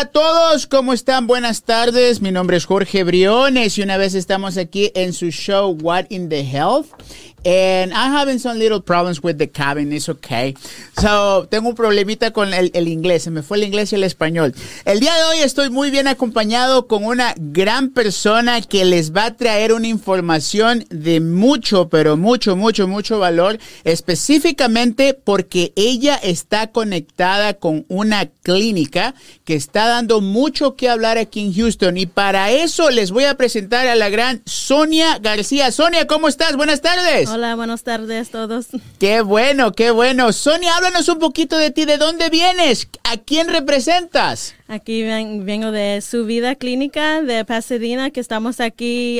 Hola, a todos, ¿cómo están? Buenas tardes, mi nombre es Jorge Briones y una vez estamos aquí en su show What in the Health. And I'm having some little problems with the cabin, it's okay. So, tengo un problemita con el, el, inglés, se me fue el inglés y el español. El día de hoy estoy muy bien acompañado con una gran persona que les va a traer una información de mucho, pero mucho, mucho, mucho valor, específicamente porque ella está conectada con una clínica que está dando mucho que hablar aquí en Houston. Y para eso les voy a presentar a la gran Sonia García. Sonia, ¿cómo estás? Buenas tardes. Hola, buenas tardes a todos. Qué bueno, qué bueno. Sonia, háblanos un poquito de ti. ¿De dónde vienes? ¿A quién representas? Aquí vengo de su vida clínica de Pasadena, que estamos aquí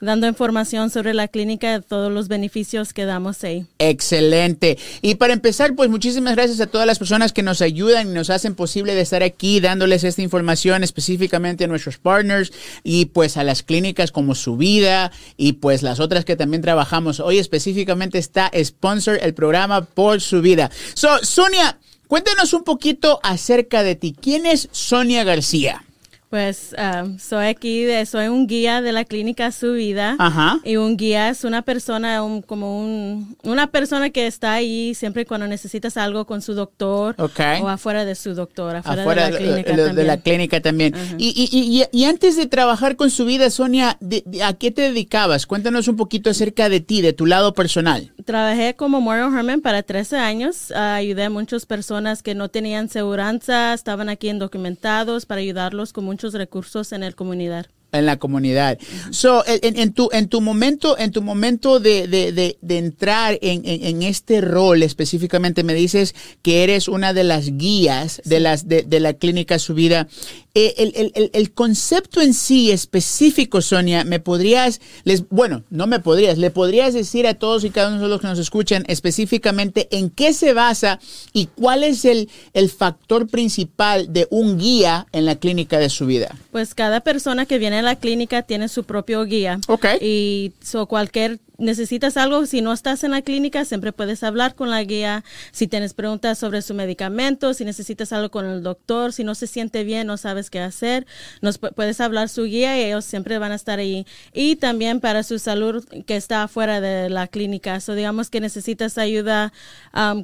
dando información sobre la clínica todos los beneficios que damos ahí. Excelente. Y para empezar, pues muchísimas gracias a todas las personas que nos ayudan y nos hacen posible de estar aquí dándoles esta información específicamente a nuestros partners y pues a las clínicas como su vida y pues las otras que también trabajamos. Hoy específicamente está sponsor el programa por su vida. So, Sonia, Cuéntanos un poquito acerca de ti. ¿Quién es Sonia García? Pues um, soy aquí, de, soy un guía de la clínica Su Vida. Ajá. Y un guía es una persona, como un, una persona que está ahí siempre cuando necesitas algo con su doctor o afuera de su doctor, afuera, de la clínica también. De la clínica también. y, y, y, antes de trabajar con Su Vida, Sonia, ¿a qué te dedicabas? Cuéntanos un poquito acerca de ti, de tu lado personal. Trabajé como Moral Herman para 13 años. ayudé a muchas personas que no tenían seguridad, estaban aquí indocumentados para ayudarlos con muchos recursos en la comunidad en la comunidad. So, en, tu, en tu momento, en tu momento de, de, de, entrar en, en, este rol específicamente, me dices que eres una de las guías de, las, de, de la clínica Subida. Eh, el, el, el, concepto en sí específico, Sonia, me podrías, les, bueno, no me podrías, le podrías decir a todos y cada uno de los que nos escuchan específicamente en qué se basa y cuál es el, el factor principal de un guía en la clínica de su vida. Pues cada persona que viene a la clínica tiene su propio guía. Ok. Y so, cualquier necesitas algo, si no estás en la clínica, siempre puedes hablar con la guía. Si tienes preguntas sobre su medicamento, si necesitas algo con el doctor, si no se siente bien, no sabes qué hacer, nos puedes hablar su guía y ellos siempre van a estar ahí. Y también para su salud que está fuera de la clínica. So, digamos que necesitas ayuda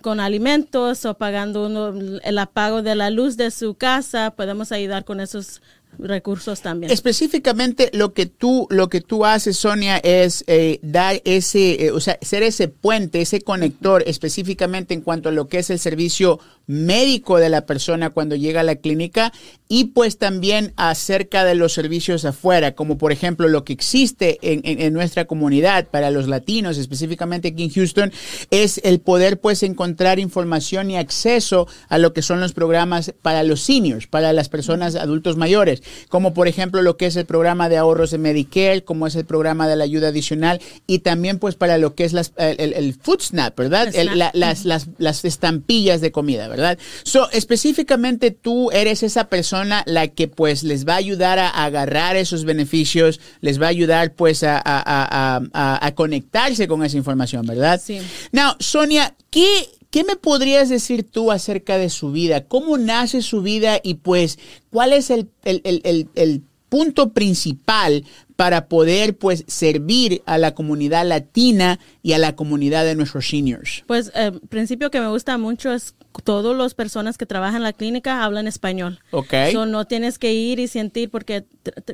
con alimentos o pagando uno, el apago de la luz de su casa, podemos ayudar con esos recursos también. Específicamente lo que tú lo que tú haces Sonia es eh, dar ese eh, o sea ser ese puente ese conector específicamente en cuanto a lo que es el servicio médico de la persona cuando llega a la clínica y pues también acerca de los servicios afuera como por ejemplo lo que existe en, en, nuestra comunidad para los latinos específicamente aquí en Houston es el poder pues encontrar información y acceso a lo que son los programas para los seniors para las personas adultos mayores como por ejemplo lo que es el programa de ahorros de Medicare, como es el programa de la ayuda adicional y también pues para lo que es las, el, el, food snap, ¿verdad? las, las, las estampillas de comida, ¿verdad? So, específicamente tú eres esa persona la que pues les va a ayudar a, agarrar esos beneficios, les va a ayudar pues a, a, a, conectarse con esa información, ¿verdad? Sí. Now, Sonia, ¿qué ¿Qué me podrías decir tú acerca de su vida? ¿Cómo nace su vida y pues cuál es el, el, punto principal para poder pues servir a la comunidad latina y a la comunidad de nuestros seniors? Pues el eh, principio que me gusta mucho es todas las personas que trabajan en la clínica hablan español. Ok. So, no tienes que ir y sentir, porque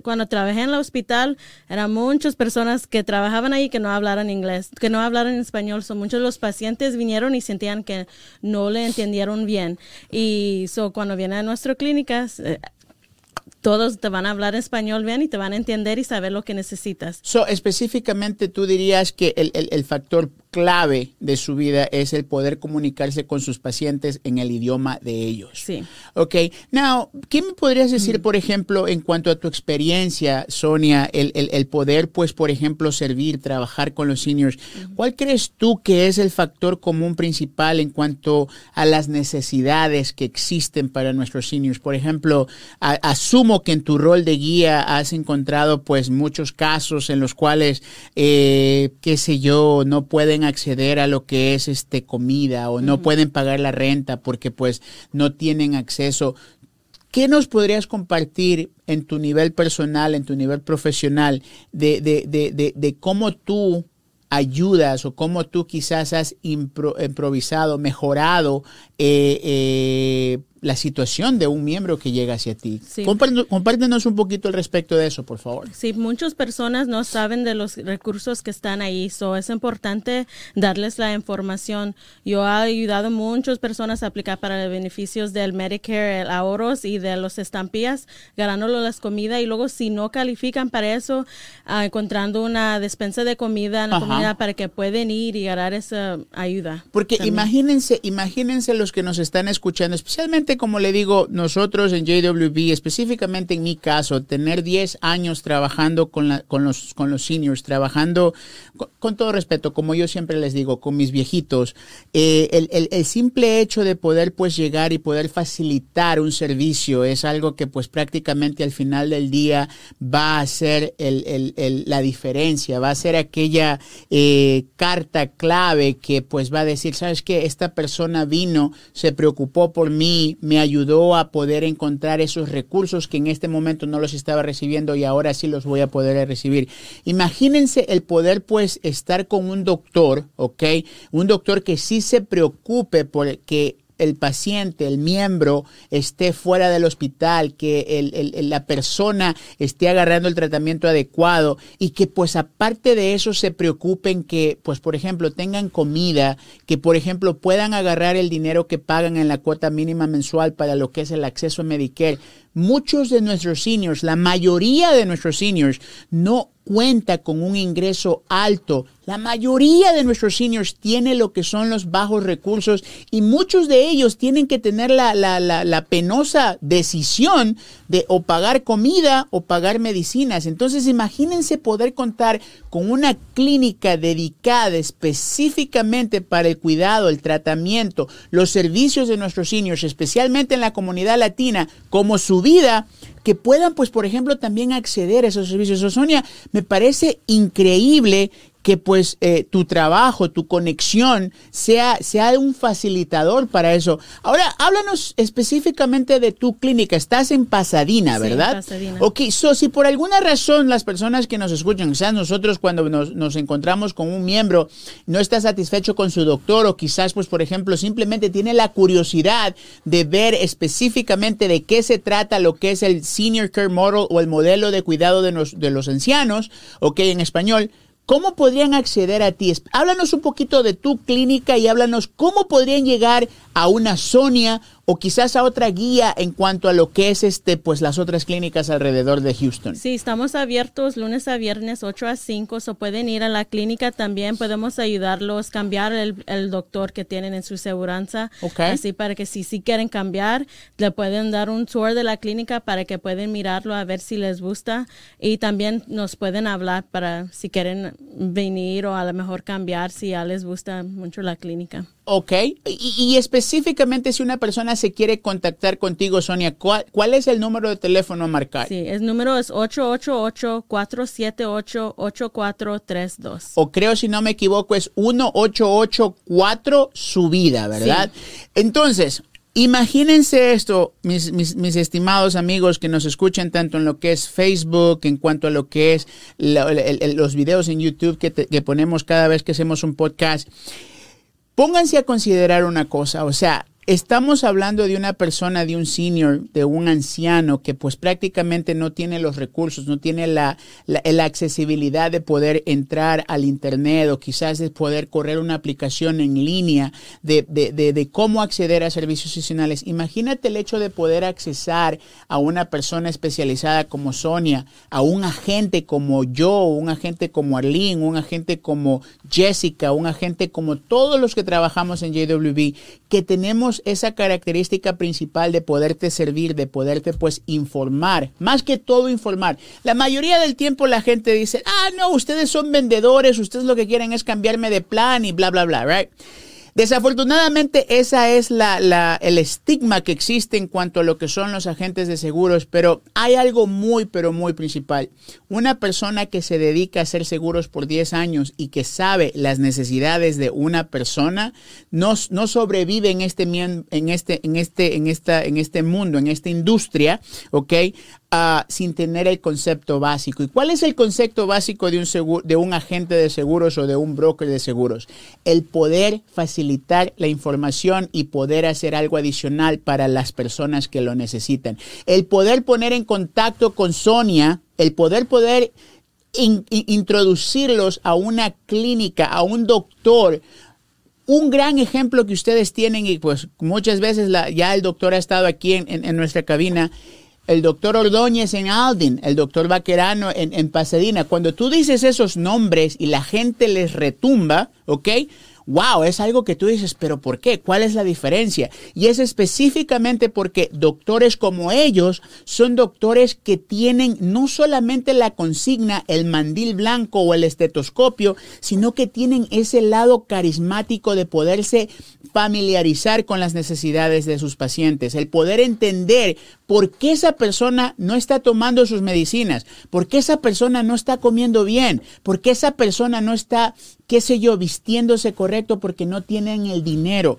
cuando trabajé en el hospital, eran muchas personas que trabajaban ahí que no hablaran inglés, que no hablaran español. Son muchos de los pacientes vinieron y sentían que no le entendieron bien. Y so, cuando vienen a nuestra clínica, todos te van a hablar español bien y te van a entender y saber lo que necesitas. So, específicamente, tú dirías que el, el, el factor clave de su vida es el poder comunicarse con sus pacientes en el idioma de ellos. Sí. Ok. Now, ¿qué me podrías decir, por ejemplo, en cuanto a tu experiencia, Sonia, el, el, poder, pues, por ejemplo, servir, trabajar con los seniors? ¿Cuál crees tú que es el factor común principal en cuanto a las necesidades que existen para nuestros seniors? Por ejemplo, asumo que en tu rol de guía has encontrado, pues, muchos casos en los cuales, eh, qué sé yo, no pueden acceder a lo que es este comida o no pueden pagar la renta porque pues no tienen acceso. ¿qué nos podrías compartir en tu nivel personal, en tu nivel profesional, de, de, de, de cómo tú ayudas o cómo tú quizás has improvisado, mejorado eh, eh, la situación de un miembro que llega hacia ti. Compártenos un poquito al respecto de eso, por favor. Sí, muchas personas no saben de los recursos que están ahí, so es importante darles la información. Yo he ayudado a muchas personas a aplicar para los beneficios del Medicare, el ahorros y de los estampillas, ganándolo las comidas y luego si no califican para eso, ah, encontrando una despensa de comida en la comunidad para que pueden ir y ganar esa ayuda. Porque imagínense, imagínense los que nos están escuchando, especialmente como le digo, nosotros en JWB, específicamente en mi caso, tener 10 años trabajando con, los, con los seniors, trabajando, con, todo respeto, como yo siempre les digo, con mis viejitos, eh, el, simple hecho de poder pues llegar y poder facilitar un servicio es algo que pues prácticamente al final del día va a ser la diferencia, va a ser aquella eh, carta clave que pues va a decir, sabes que esta persona vino, se preocupó por mí, me ayudó a poder encontrar esos recursos que en este momento no los estaba recibiendo y ahora sí los voy a poder recibir. Imagínense el poder pues estar con un doctor, ¿ok? Un doctor que sí se preocupe por que el paciente, el miembro, esté fuera del hospital, que la persona esté agarrando el tratamiento adecuado y que pues aparte de eso se preocupen que pues por ejemplo tengan comida, que por ejemplo puedan agarrar el dinero que pagan en la cuota mínima mensual para lo que es el acceso a Medicare. Muchos de nuestros seniors, la mayoría de nuestros seniors no cuenta con un ingreso alto. La mayoría de nuestros seniors tiene lo que son los bajos recursos y muchos de ellos tienen que tener la, la, la, penosa decisión de o pagar comida o pagar medicinas. Entonces imagínense poder contar con una clínica dedicada específicamente para el cuidado, el tratamiento, los servicios de nuestros seniors, especialmente en la comunidad latina, como su vida que puedan, pues, por ejemplo, también acceder a esos servicios. Sonia, me parece increíble que pues eh, tu trabajo, tu conexión sea, sea un facilitador para eso. Ahora, háblanos específicamente de tu clínica. Estás en Pasadena, ¿verdad? Sí, Pasadena. Ok, so si por alguna razón las personas que nos escuchan, quizás nosotros cuando nos, nos, encontramos con un miembro no está satisfecho con su doctor o quizás pues por ejemplo simplemente tiene la curiosidad de ver específicamente de qué se trata lo que es el Senior Care Model o el modelo de cuidado de los, de los ancianos, ok, en español ¿Cómo podrían acceder a ti? Háblanos un poquito de tu clínica y háblanos cómo podrían llegar a una Sonia o quizás a otra guía en cuanto a lo que es este pues las otras clínicas alrededor de Houston. Sí, estamos abiertos lunes a viernes 8 a 5, o pueden ir a la clínica también, podemos ayudarlos, cambiar el, doctor que tienen en su seguranza, okay. así para que si sí quieren cambiar, le pueden dar un tour de la clínica para que pueden mirarlo a ver si les gusta y también nos pueden hablar para si quieren venir o a lo mejor cambiar si ya les gusta mucho la clínica. Ok, y, específicamente si una persona se quiere contactar contigo, Sonia, ¿cuál, es el número de teléfono a marcar? Sí, el número es 888-478-8432. O creo, si no me equivoco, es 1884 subida, ¿verdad? Entonces, Imagínense esto, mis, mis, estimados amigos que nos escuchan tanto en lo que es Facebook, en cuanto a lo que es los videos en YouTube que, que ponemos cada vez que hacemos un podcast. Pónganse a considerar una cosa, o sea, Estamos hablando de una persona, de un senior, de un anciano que pues prácticamente no tiene los recursos, no tiene la, la, accesibilidad de poder entrar al Internet o quizás de poder correr una aplicación en línea de, de, de, de cómo acceder a servicios adicionales. Imagínate el hecho de poder accesar a una persona especializada como Sonia, a un agente como yo, un agente como Arlene, un agente como Jessica, un agente como todos los que trabajamos en JWB, que tenemos esa característica principal de poderte servir, de poderte pues informar, más que todo informar. La mayoría del tiempo la gente dice, ah, no, ustedes son vendedores, ustedes lo que quieren es cambiarme de plan y bla, bla, bla, right? Desafortunadamente, esa es la, el estigma que existe en cuanto a lo que son los agentes de seguros, pero hay algo muy, pero muy principal. Una persona que se dedica a hacer seguros por 10 años y que sabe las necesidades de una persona, no, no sobrevive en este, en, este, en, este, en, esta, en este mundo, en esta industria, ¿ok? Sin tener el concepto básico. ¿Y cuál es el concepto básico de un, de un agente de seguros o de un broker de seguros? El poder facilitar la información y poder hacer algo adicional para las personas que lo necesitan. El poder poner en contacto con Sonia, el poder poder introducirlos a una clínica, a un doctor, un gran ejemplo que ustedes tienen y pues muchas veces ya el doctor ha estado aquí en nuestra cabina el doctor Ordóñez en Aldin, el doctor Vaquerano en, en, Pasadena. Cuando tú dices esos nombres y la gente les retumba, ¿ok? wow, es algo que tú dices, pero ¿por qué? ¿Cuál es la diferencia? Y es específicamente porque doctores como ellos son doctores que tienen no solamente la consigna, el mandil blanco o el estetoscopio, sino que tienen ese lado carismático de poderse familiarizar con las necesidades de sus pacientes, el poder entender por qué esa persona no está tomando sus medicinas, por qué esa persona no está comiendo bien, por qué esa persona no está qué sé yo, vistiéndose correcto porque no tienen el dinero.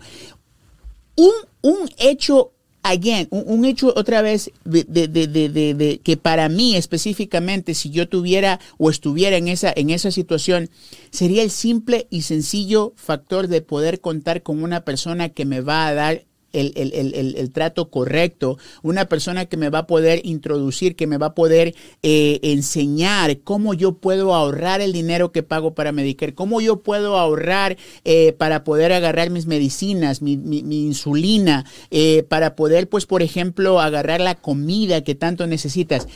Un, un hecho again, un, hecho otra vez de, de, de, que para mí específicamente, si yo tuviera o estuviera en esa, en esa situación, sería el simple y sencillo factor de poder contar con una persona que me va a dar el, trato correcto, una persona que me va a poder introducir, que me va a poder eh, enseñar cómo yo puedo ahorrar el dinero que pago para Medicare, cómo yo puedo ahorrar eh, para poder agarrar mis medicinas, mi, insulina, eh, para poder, pues, por ejemplo, agarrar la comida que tanto necesitas.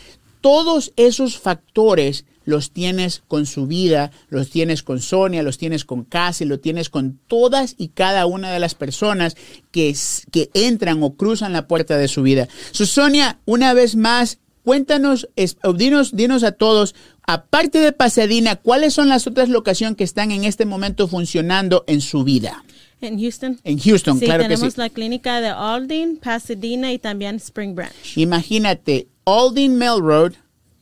Todos esos factores los tienes con su vida, los tienes con Sonia, los tienes con Cassie, los tienes con todas y cada una de las personas que, que entran o cruzan la puerta de su vida. So, Sonia, una vez más, cuéntanos, dinos, dinos a todos, aparte de Pasadena, ¿cuáles son las otras locaciones que están en este momento funcionando en su vida? En Houston. En Houston, claro que sí. Tenemos la clínica de Aldin, Pasadena y también Spring Branch. Imagínate, Aldin Mill Road,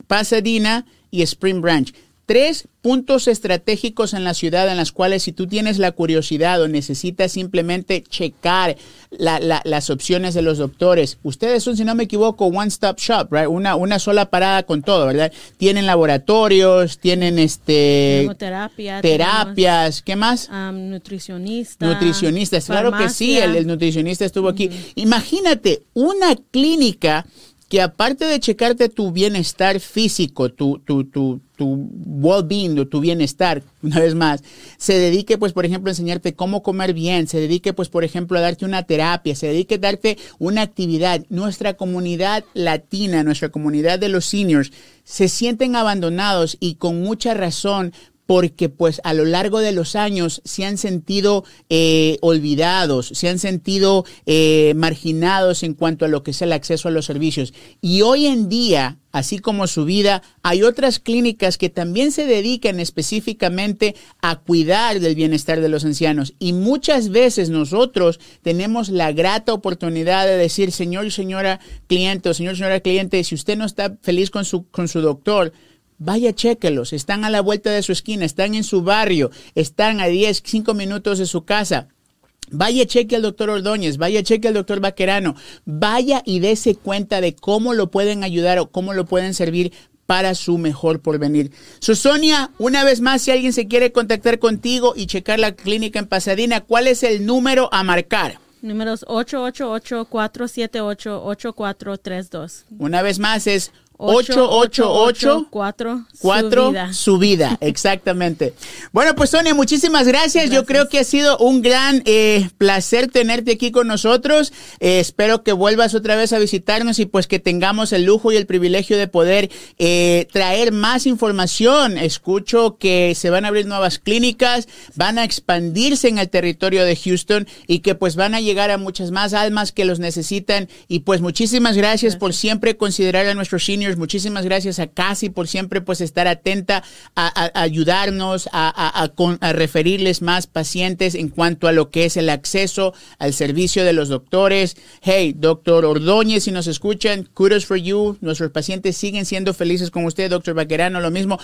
Pasadena y Spring Branch. Tres puntos estratégicos en la ciudad en las cuales si tú tienes la curiosidad o necesitas simplemente checar las opciones de los doctores, ustedes son, si no me equivoco, one stop shop, right? una, una sola parada con todo, ¿verdad? Tienen laboratorios, tienen este terapias, ¿qué más? nutricionistas. Nutricionistas, claro que sí, el, nutricionista estuvo aquí. Imagínate una clínica que aparte de checarte tu bienestar físico, tu, tu, tu, tu well-being, tu bienestar, una vez más, se dedique, pues, por ejemplo, a enseñarte cómo comer bien, se dedique, pues, por ejemplo, a darte una terapia, se dedique a darte una actividad. Nuestra comunidad latina, nuestra comunidad de los seniors, se sienten abandonados y con mucha razón porque pues a lo largo de los años se han sentido eh, olvidados, se han sentido eh, marginados en cuanto a lo que es el acceso a los servicios. Y hoy en día, así como su vida, hay otras clínicas que también se dedican específicamente a cuidar del bienestar de los ancianos. Y muchas veces nosotros tenemos la grata oportunidad de decir, señor y señora cliente o señor y señora cliente, si usted no está feliz con su, con su doctor, Vaya, chéquelos. Están a la vuelta de su esquina, están en su barrio, están a 10, 5 minutos de su casa. Vaya, cheque al doctor Ordóñez, vaya, cheque al doctor Vaquerano, vaya y dése cuenta de cómo lo pueden ayudar o cómo lo pueden servir para su mejor porvenir. So, Sonia, una vez más, si alguien se quiere contactar contigo y checar la clínica en Pasadena, ¿cuál es el número a marcar? Números 888-478-8432. Una vez más es 888 4 su vida. exactamente. Bueno, pues Sonia, muchísimas gracias. Yo creo que ha sido un gran eh, placer tenerte aquí con nosotros. Eh, espero que vuelvas otra vez a visitarnos y pues que tengamos el lujo y el privilegio de poder eh, traer más información. Escucho que se van a abrir nuevas clínicas, van a expandirse en el territorio de Houston y que pues van a llegar a muchas más almas que los necesitan. Y pues muchísimas gracias, por siempre considerar a nuestros seniors Muchísimas gracias a Casi por siempre pues estar atenta a, ayudarnos, a, a, referirles más pacientes en cuanto a lo que es el acceso al servicio de los doctores. Hey, doctor Ordóñez, si nos escuchan, kudos for you. Nuestros pacientes siguen siendo felices con usted, doctor Vaquerano, lo mismo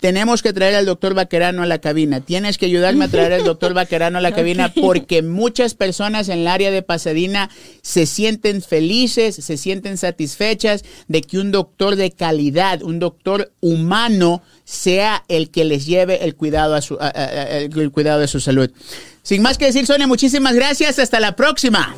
tenemos que traer al doctor Vaquerano a la cabina. Tienes que ayudarme a traer al doctor Vaquerano a la cabina porque muchas personas en el área de Pasadena se sienten felices, se sienten satisfechas de que un doctor de calidad, un doctor humano, sea el que les lleve el cuidado, a su, el cuidado de su salud. Sin más que decir, Sonia, muchísimas gracias. Hasta la próxima.